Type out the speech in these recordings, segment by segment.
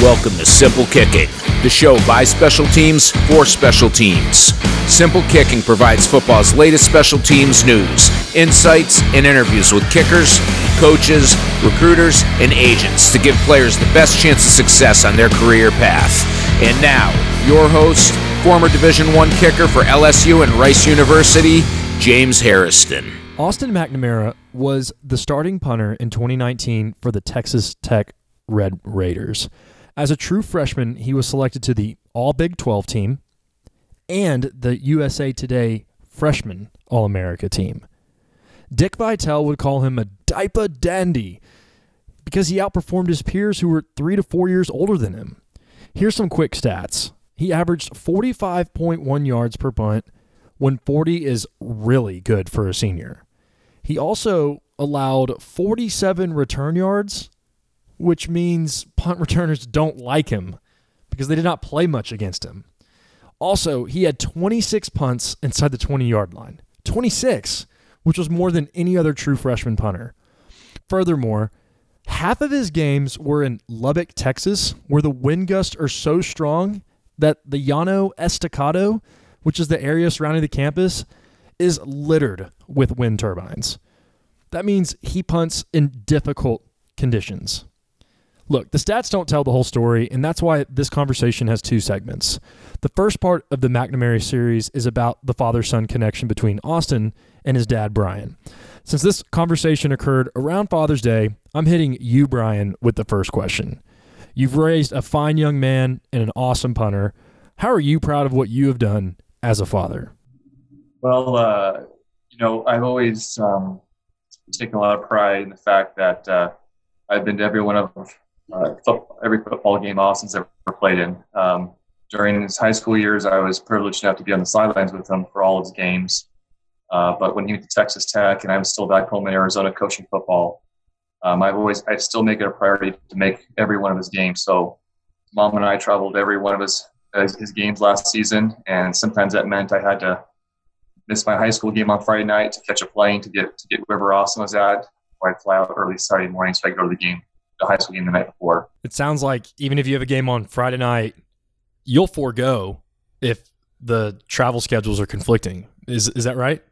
Welcome to Simple Kicking, the show by special teams for special teams. Simple Kicking provides football's latest special teams news, insights, and interviews with kickers, coaches, recruiters, and agents to give players the best chance of success on their career path. And now, your host, former Division One kicker for LSU and Rice University, James Hairston. Austin McNamara was the starting punter in 2019 for the Texas Tech Red Raiders. As a true freshman, he was selected to the All Big 12 team and the USA Today Freshman All America team. Dick Vitale would call him a diaper dandy because he outperformed his peers who were three to four years older than him. Here's some quick stats. He averaged 45.1 yards per punt when 40 is really good for a senior. He also allowed 47 return yards which means punt returners don't like him because they did not play much against him. Also, he had 26 punts inside the 20 yard line. 26, which was more than any other true freshman punter. Furthermore, half of his games were in Lubbock, Texas, where the wind gusts are so strong that the Llano Estacado, which is the area surrounding the campus, is littered with wind turbines. That means he punts in difficult conditions. Look, the stats don't tell the whole story, and that's why this conversation has two segments. The first part of the McNamara series is about the father son connection between Austin and his dad, Brian. Since this conversation occurred around Father's Day, I'm hitting you, Brian, with the first question. You've raised a fine young man and an awesome punter. How are you proud of what you have done as a father? Well, uh, you know, I've always um, taken a lot of pride in the fact that uh, I've been to every one of uh, every football game Austin's ever played in. Um, during his high school years, I was privileged enough to be on the sidelines with him for all of his games. Uh, but when he went to Texas Tech and I was still back home in Arizona coaching football, um, I've always I still make it a priority to make every one of his games. So, mom and I traveled every one of his his games last season, and sometimes that meant I had to miss my high school game on Friday night to catch a plane to get to get wherever Austin was at, or I'd fly out early Saturday morning so I could go to the game the high school game the night before. It sounds like even if you have a game on Friday night, you'll forego if the travel schedules are conflicting. Is is that right?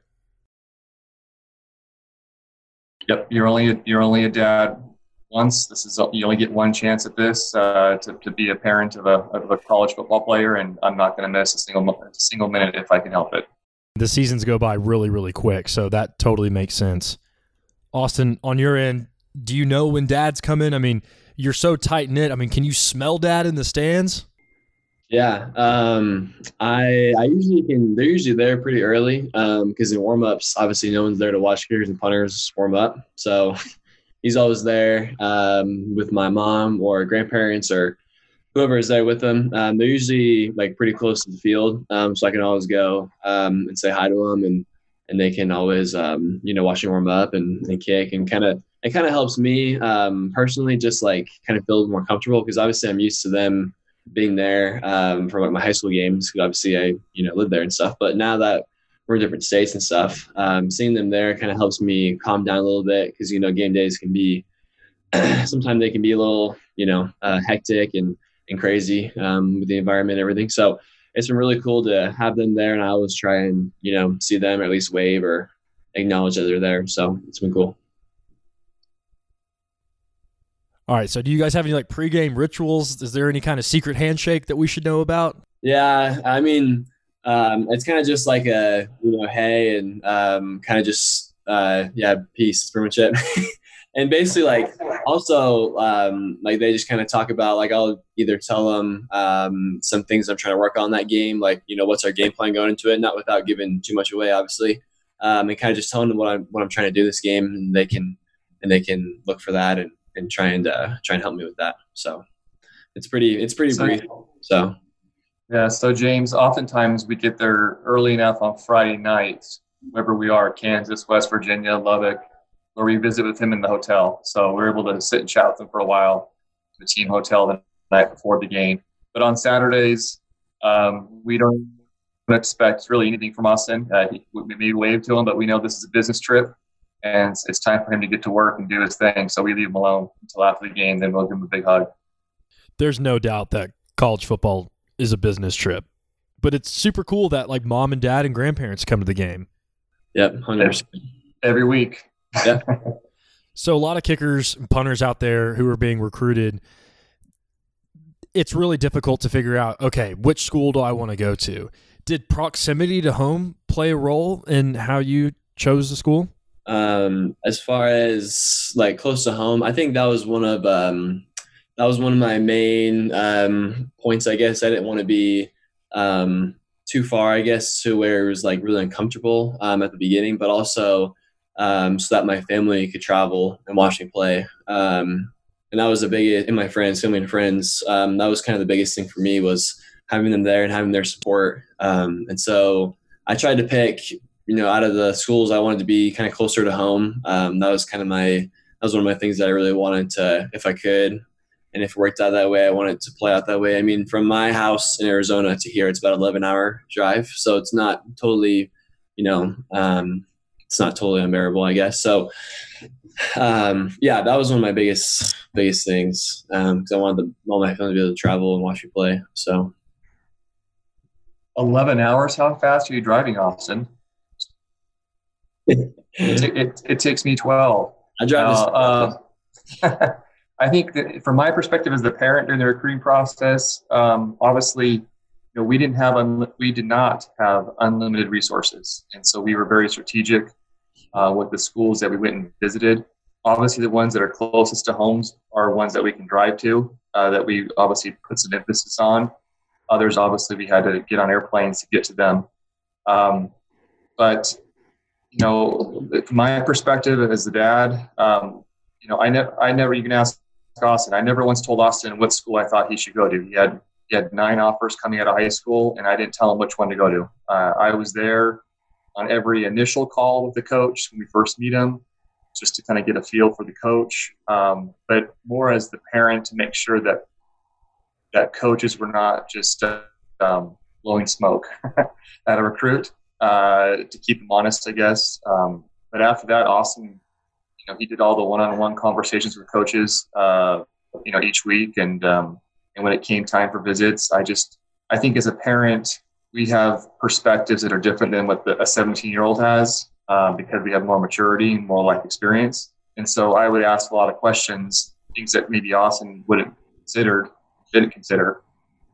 Yep, you're only you're only a dad once. This is you only get one chance at this uh, to, to be a parent of a, of a college football player, and I'm not going to miss a single a single minute if I can help it. The seasons go by really really quick, so that totally makes sense. Austin, on your end, do you know when dad's coming? I mean, you're so tight knit. I mean, can you smell dad in the stands? Yeah, um, I I usually can. They're usually there pretty early because um, in warm ups, obviously no one's there to watch kickers and punters warm up. So he's always there um, with my mom or grandparents or whoever is there with them. Um, they're usually like pretty close to the field, um, so I can always go um, and say hi to them, and and they can always you know watch me warm up and, and kick and kind of it kind of helps me um, personally just like kind of feel more comfortable because obviously I'm used to them being there um, like my high school games because obviously I you know live there and stuff. But now that we're in different states and stuff, um, seeing them there kind of helps me calm down a little bit because you know game days can be sometimes they can be a little you know uh, hectic and and crazy um, with the environment and everything. So it's been really cool to have them there, and I always try and you know see them or at least wave or acknowledge that they're there. So it's been cool. All right. So, do you guys have any like pregame rituals? Is there any kind of secret handshake that we should know about? Yeah, I mean, um, it's kind of just like a you know, hey, and um, kind of just uh, yeah, peace. Is pretty much it. and basically, like also, um, like they just kind of talk about like I'll either tell them um, some things I'm trying to work on that game, like you know, what's our game plan going into it, not without giving too much away, obviously, um, and kind of just telling them what I'm what I'm trying to do this game, and they can and they can look for that and and try and uh, try and help me with that. So it's pretty it's pretty so, brief. So yeah. So James, oftentimes we get there early enough on Friday nights, wherever we are, Kansas, West Virginia, Lubbock, where we visit with him in the hotel. So we're able to sit and chat with him for a while. The team hotel the night before the game. But on Saturdays, um, we don't expect really anything from Austin. Uh, we may wave to him, but we know this is a business trip and it's, it's time for him to get to work and do his thing. So we leave him alone until after the game. Then we'll give him a big hug. there's no doubt that college football is a business trip. But it's super cool that like mom and dad and grandparents come to the game. Yep, hundred percent. Every week. Yeah. So a lot of kickers and punters out there who are being recruited, it's really difficult to figure out, okay, which school do I want to go to? Did proximity to home play a role in how you chose the school? Um, as far as like close to home, I think that was one of um, that was one of my main um, points. I guess I didn't want to be um, too far, I guess, to where it was like really uncomfortable um, at the beginning, but also um, so that my family could travel and watch me play. Um, and that was a big in my friends, family and friends. Um, that was kind of the biggest thing for me was having them there and having their support. Um, and so I tried to pick, you know, out of the schools I wanted to be kind of closer to home. Um, that was kind of my that was one of my things that I really wanted to, if I could, and if it worked out that way, I wanted to play out that way. I mean, from my house in Arizona to here, it's about 11 hour drive, so it's not totally, you know, um, it's not totally unbearable, I guess. So, um, yeah, that was one of my biggest biggest things um, I wanted the, all my family to be able to travel and watch me play. So, eleven hours. How fast are you driving, Austin? It, it, it, takes me twelve. I drive. Uh, uh, I think that from my perspective as the parent during the recruiting process, um, obviously, you know, we didn't have un- we did not have unlimited resources, and so we were very strategic uh, with the schools that we went and visited. Obviously, the ones that are closest to homes are ones that we can drive to, uh, that we obviously put some emphasis on. Others, obviously, we had to get on airplanes to get to them. Um, but, you know, my perspective as the dad, um, you know, I, ne- I never, you can ask Austin, I never once told Austin what school I thought he should go to. He had, he had nine offers coming out of high school, and I didn't tell him which one to go to. Uh, I was there on every initial call with the coach when we first meet him, just to kind of get a feel for the coach, um, but more as the parent to make sure that that coaches were not just uh, um, blowing smoke at a recruit uh, to keep him honest, I guess. Um, but after that, Austin, you know, he did all the one-on-one conversations with coaches, uh, you know, each week, and um, and when it came time for visits, I just I think as a parent we have perspectives that are different than what the, a 17 year old has um, because we have more maturity and more life experience. And so I would ask a lot of questions, things that maybe Austin wouldn't consider, didn't consider,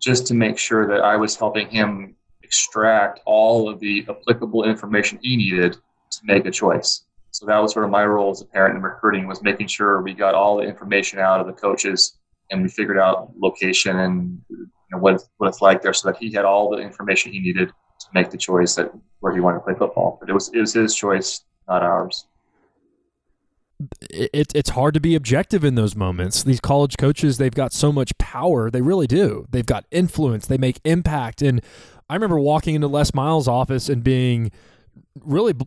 just to make sure that I was helping him extract all of the applicable information he needed to make a choice. So that was sort of my role as a parent in recruiting was making sure we got all the information out of the coaches and we figured out location and know, what, what it's like there so that he had all the information he needed to make the choice that where he wanted to play football. But it was, it was his choice, not ours. It, it's hard to be objective in those moments. These college coaches, they've got so much power. They really do. They've got influence. They make impact. And I remember walking into Les Miles' office and being really b-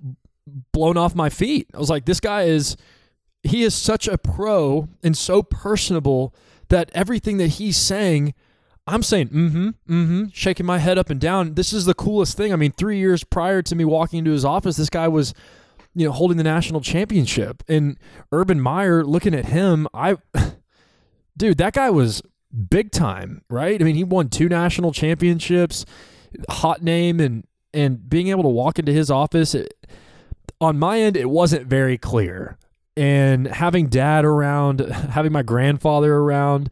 blown off my feet. I was like, this guy is, he is such a pro and so personable that everything that he's saying – I'm saying, mm-hmm, mm-hmm, shaking my head up and down. This is the coolest thing. I mean, three years prior to me walking into his office, this guy was, you know, holding the national championship. And Urban Meyer, looking at him, I, dude, that guy was big time, right? I mean, he won two national championships, hot name, and and being able to walk into his office, it, on my end, it wasn't very clear. And having dad around, having my grandfather around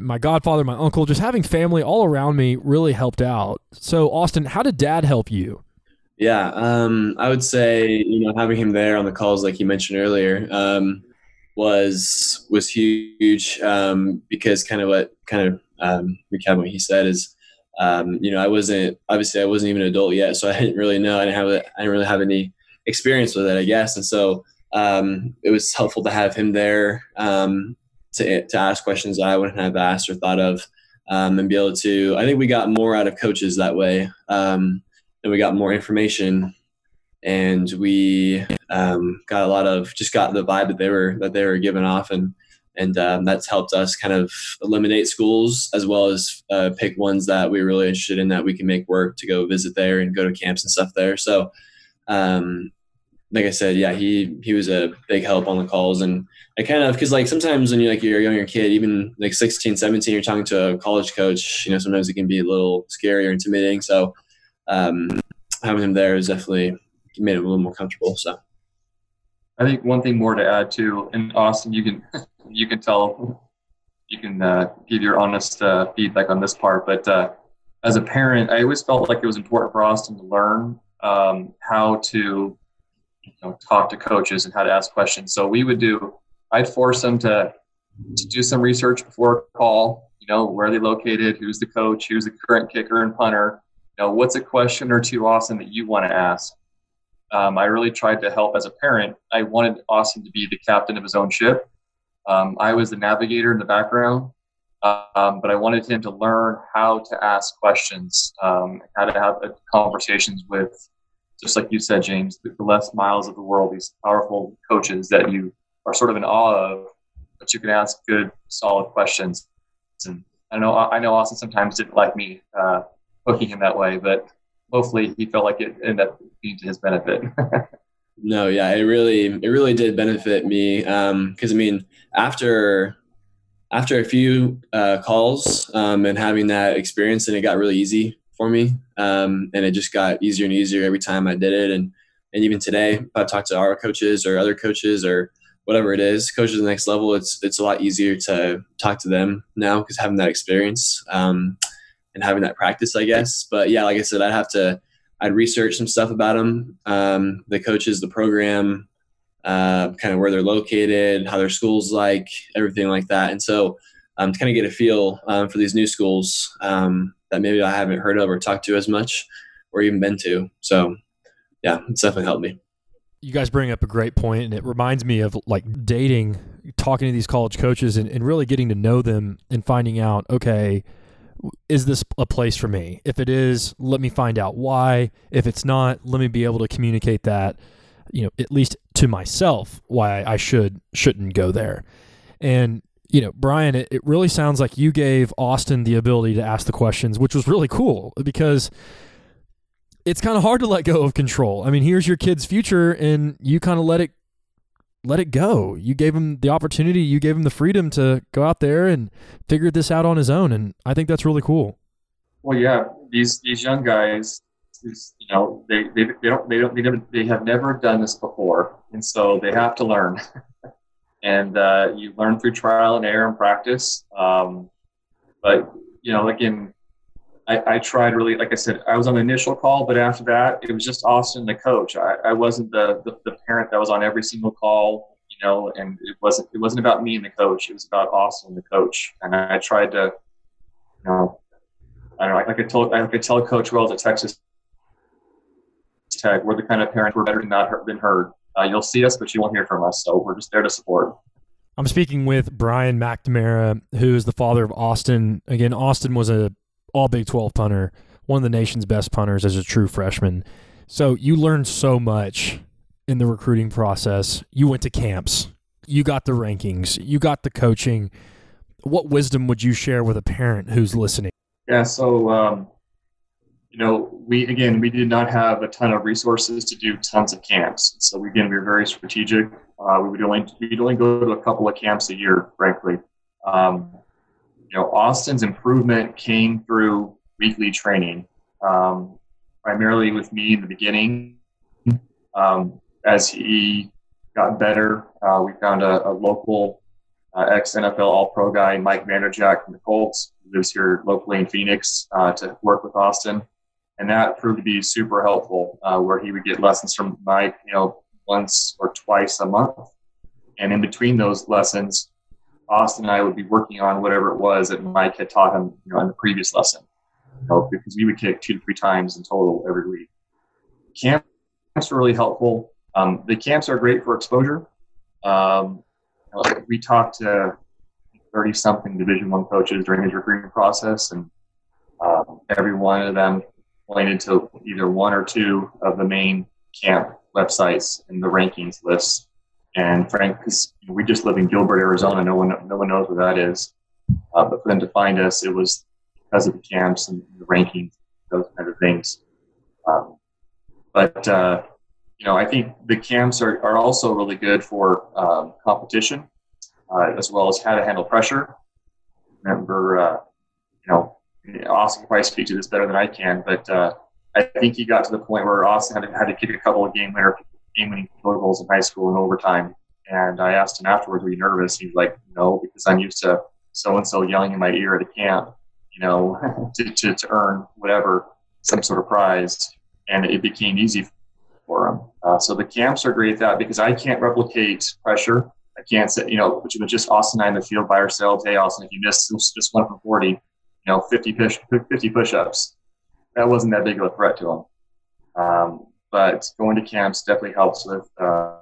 my godfather, my uncle, just having family all around me really helped out. So, Austin, how did dad help you? Yeah, um, I would say you know having him there on the calls, like you mentioned earlier, um, was was huge um, because kind of what kind of um, recap what he said is, um, you know, I wasn't obviously I wasn't even an adult yet, so I didn't really know. I didn't have I didn't really have any experience with it, I guess, and so um, it was helpful to have him there um, to, to ask questions that I wouldn't have asked or thought of, um, and be able to. I think we got more out of coaches that way, um, and we got more information, and we um, got a lot of just got the vibe that they were that they were giving off, and and um, that's helped us kind of eliminate schools as well as uh, pick ones that we are really interested in that we can make work to go visit there and go to camps and stuff there. So. Um, like I said, yeah, he he was a big help on the calls, and I kind of because like sometimes when you're like you're a younger kid, even like 16, 17, you're talking to a college coach. You know, sometimes it can be a little scary or intimidating. So um, having him there is definitely made it a little more comfortable. So I think one thing more to add too, in Austin, you can you can tell you can uh, give your honest uh, feedback on this part, but uh, as a parent, I always felt like it was important for Austin to learn um, how to you know, talk to coaches and how to ask questions. So we would do, I'd force them to, to do some research before a call, you know, where are they located, who's the coach, who's the current kicker and punter, you know, what's a question or two, Austin, that you want to ask. Um, I really tried to help as a parent. I wanted Austin to be the captain of his own ship. Um, I was the navigator in the background, um, but I wanted him to learn how to ask questions, um, how to have conversations with just like you said, James, the Les Miles of the world, these powerful coaches that you are sort of in awe of, but you can ask good, solid questions. And I know I know Austin sometimes didn't like me uh, hooking him that way, but hopefully he felt like it ended up being to his benefit. no, yeah, it really it really did benefit me because um, I mean after after a few uh, calls um, and having that experience, and it got really easy for me. Um, and it just got easier and easier every time I did it. And, and even today, if I talk to our coaches or other coaches or whatever it is, coaches the next level, it's, it's a lot easier to talk to them now because having that experience um, and having that practice, I guess. But yeah, like I said, I'd have to, I'd research some stuff about them, um, the coaches, the program, uh, kind of where they're located, how their school's like, everything like that. And so um, to kind of get a feel um, for these new schools, um, that maybe I haven't heard of or talked to as much or even been to. So, yeah, it's definitely helped me. You guys bring up a great point, and it reminds me of like dating, talking to these college coaches, and, and really getting to know them and finding out, okay, is this a place for me? If it is, let me find out why. If it's not, let me be able to communicate that, you know, at least to myself why I should shouldn't go there. And you know, Brian, it, it really sounds like you gave Austin the ability to ask the questions, which was really cool because it's kind of hard to let go of control. I mean, here's your kid's future, and you kind of let it let it go. You gave him the opportunity, you gave him the freedom to go out there and figure this out on his own, and I think that's really cool. Well, yeah, these these young guys, you know, they, they, they don't they don't they, never, they have never done this before, and so they have to learn. and uh, you learn through trial and error and practice. Um, but you know, again, I, I, tried really, like I said, I was on the initial call, but after that, it was just Austin, the coach. I, I wasn't the, the, the parent that was on every single call, you know, and it wasn't it wasn't about me and the coach. It was about Austin, and the coach, and I tried to, you know, I don't know, I could tell I could tell Coach Wells at Texas Tech, we're the kind of parents we're better than not been heard. Uh, you'll see us, but you won't hear from us. So we're just there to support. I'm speaking with Brian McNamara, who is the father of Austin. Again, Austin was a all Big 12 punter, one of the nation's best punters as a true freshman. So you learned so much in the recruiting process. You went to camps, you got the rankings, you got the coaching. What wisdom would you share with a parent who's listening? Yeah, so um, you know, we again we did not have a ton of resources to do tons of camps. So again, we were very strategic. Uh, we would only we'd only go to a couple of camps a year, frankly. Um, you know, Austin's improvement came through weekly training, um, primarily with me in the beginning. Um, as he got better, uh, we found a, a local uh, ex NFL All Pro guy, Mike Vanderjagt from the Colts, who lives here locally in Phoenix, uh, to work with Austin and that proved to be super helpful. Uh, where he would get lessons from Mike, you know, once or twice a month, and in between those lessons, Austin and I would be working on whatever it was that Mike had taught him, you know, in the previous lesson. You know, because we would kick two to three times in total every week. Camps are really helpful. Um, the camps are great for exposure. Um, we talked to 30 something division one coaches during his recruiting process and um, every one of them pointed to either one or two of the main camp websites in the rankings lists. And Frank, because we just live in Gilbert, Arizona, no one no one knows where that is. Uh, but for them to find us, it was because of the camps and the rankings, those kind of things. Um, but uh, you know, I think the camps are, are also really good for um, competition uh, as well as how to handle pressure. Remember, uh, you know, Austin can probably speak to this better than I can, but uh, I think he got to the point where Austin had to, had to kick a couple of game winner, game winning field goals in high school in overtime. And I asked him afterwards, "Were you nervous?" He's like, "No, because I'm used to so and so yelling in my ear at a camp, you know, to, to, to earn whatever some sort of prize." And it became easy for him. Uh, so the camps are great at that because I can't replicate pressure. I can't say, you know, which was just Austin and I in the field by ourselves. Hey, Austin, if you miss just one from 40, you know, 50 push, 50 push-ups. That wasn't that big of a threat to him. Um, but going to camps definitely helps with uh,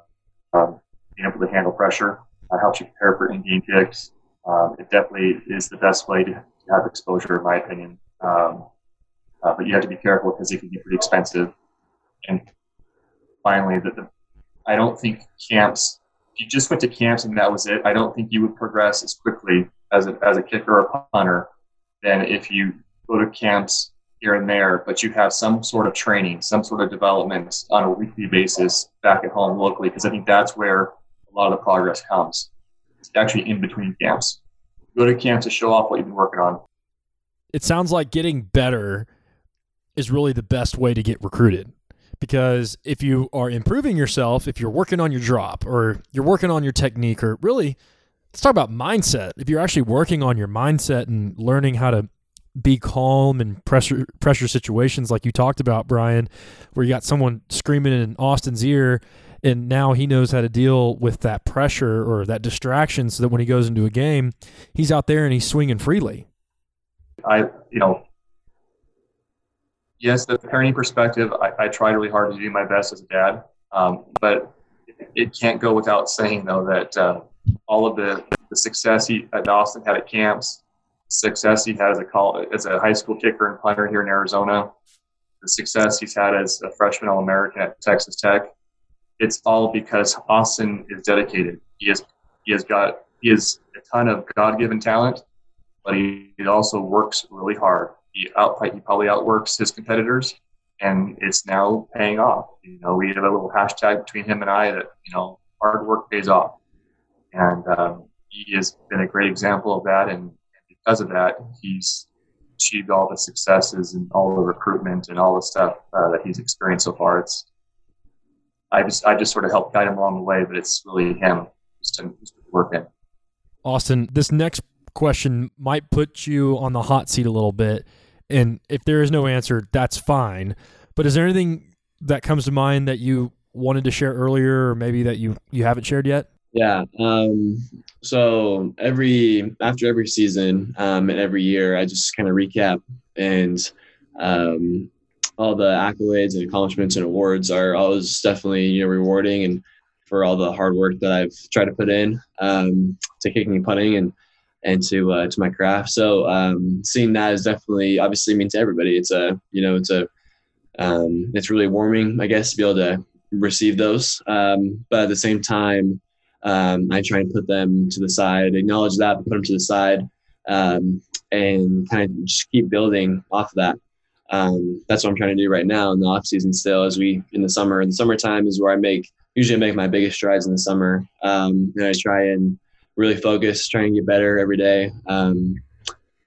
um, being able to handle pressure. It helps you prepare for in-game kicks. Um, it definitely is the best way to have exposure, in my opinion. Um, uh, but you have to be careful because it can be pretty expensive. And finally, that the, I don't think camps. If you just went to camps and that was it, I don't think you would progress as quickly as a, as a kicker or punter than if you go to camps here and there, but you have some sort of training, some sort of development on a weekly basis back at home locally, because I think that's where a lot of the progress comes. It's actually in between camps. Go to camps to show off what you've been working on. It sounds like getting better is really the best way to get recruited. Because if you are improving yourself, if you're working on your drop or you're working on your technique, or really, let's talk about mindset. If you're actually working on your mindset and learning how to be calm in pressure pressure situations like you talked about, Brian, where you got someone screaming in Austin's ear and now he knows how to deal with that pressure or that distraction so that when he goes into a game, he's out there and he's swinging freely. I, you know, yes, the parenting perspective, I, I try really hard to do my best as a dad, um, but it can't go without saying though that uh, all of the, the success he at Austin had at camps, success he had as a call, as a high school kicker and punter here in Arizona, the success he's had as a freshman All American at Texas Tech. It's all because Austin is dedicated. He has he has got he has a ton of God given talent, but he, he also works really hard. He out he probably outworks his competitors, and it's now paying off. You know, we have a little hashtag between him and I that you know hard work pays off, and um, he has been a great example of that. And because of that, he's achieved all the successes and all the recruitment and all the stuff uh, that he's experienced so far. It's I just I just sort of help guide him along the way, but it's really him just to, just to work in. Austin, this next question might put you on the hot seat a little bit, and if there is no answer, that's fine. But is there anything that comes to mind that you wanted to share earlier, or maybe that you you haven't shared yet? Yeah. Um, so every after every season um, and every year, I just kind of recap and um, all the accolades and accomplishments and awards are always definitely you know rewarding and for all the hard work that I've tried to put in um, to kicking and punting and and to uh, to my craft. So um, seeing that is definitely obviously mean to everybody. It's a you know it's a um, it's really warming, I guess, to be able to receive those. Um, but at the same time, um, I try and put them to the side, acknowledge that, put them to the side, um, and kind of just keep building off of that. Um, that's what I'm trying to do right now in the off season. Still, as we in the summer, in the summertime is where I make usually I make my biggest strides in the summer, um, and I try and really focused, trying to get better every day. Um,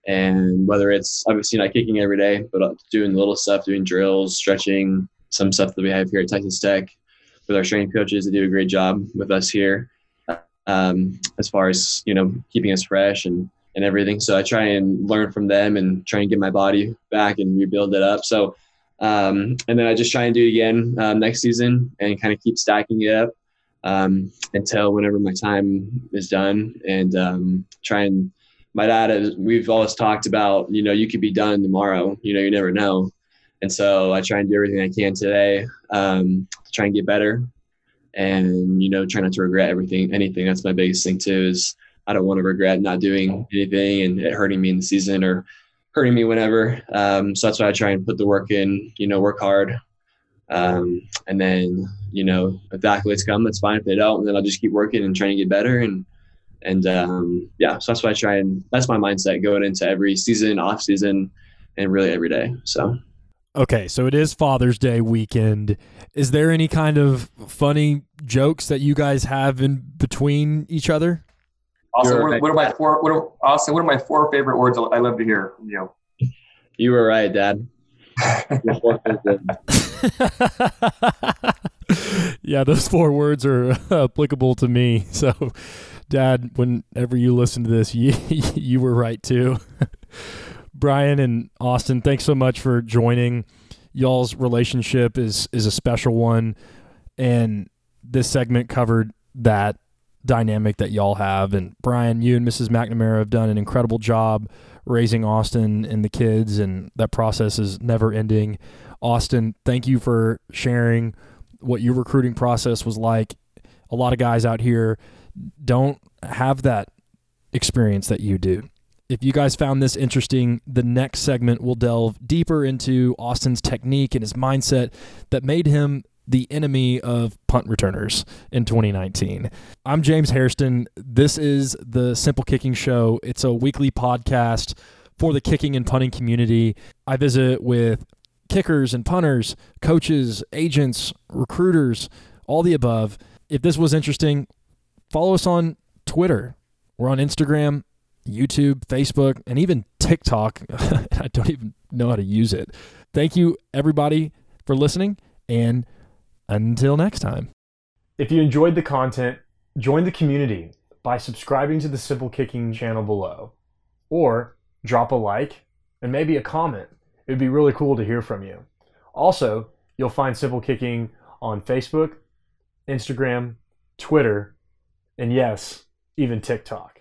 and whether it's obviously not kicking every day, but doing little stuff, doing drills, stretching, some stuff that we have here at Texas Tech with our strength coaches. They do a great job with us here um, as far as you know keeping us fresh and and everything. So I try and learn from them and try and get my body back and rebuild it up. So um, and then I just try and do it again um, next season and kind of keep stacking it up um, until whenever my time is done and um, try and my dad we've always talked about you know you could be done tomorrow you know you never know. And so I try and do everything I can today um, to try and get better and you know try not to regret everything anything. That's my biggest thing too is i don't want to regret not doing anything and it hurting me in the season or hurting me whenever. Um, so that's why i try and put the work in you know work hard um, and then you know if the accolades come that's fine if they don't then i'll just keep working and trying to get better and and um, yeah so that's why i try and that's my mindset going into every season off season and really every day so Okay, so it is Father's Day weekend. Is there any kind of funny jokes that you guys have in between each other? Also, what, what are my four? What are, Austin, what are my four favorite words I love to hear from you? You were right, Dad. yeah, those four words are applicable to me. So, Dad, whenever you listen to this, you, you were right too. Brian and Austin, thanks so much for joining. Y'all's relationship is is a special one, and this segment covered that dynamic that y'all have. And Brian, you and Mrs. McNamara have done an incredible job raising Austin and the kids, and that process is never ending. Austin, thank you for sharing what your recruiting process was like. A lot of guys out here don't have that experience that you do. If you guys found this interesting, the next segment will delve deeper into Austin's technique and his mindset that made him the enemy of punt returners in 2019. I'm James Hairston. This is the Simple Kicking Show. It's a weekly podcast for the kicking and punting community. I visit with kickers and punters, coaches, agents, recruiters, all the above. If this was interesting, follow us on Twitter. We're on Instagram, YouTube, Facebook, and even TikTok. I don't even know how to use it. Thank you, everybody, for listening. And until next time. If you enjoyed the content, join the community by subscribing to the Simple Kicking channel below. Or drop a like and maybe a comment. It would be really cool to hear from you. Also, you'll find Simple Kicking on Facebook, Instagram, Twitter, and yes, even TikTok.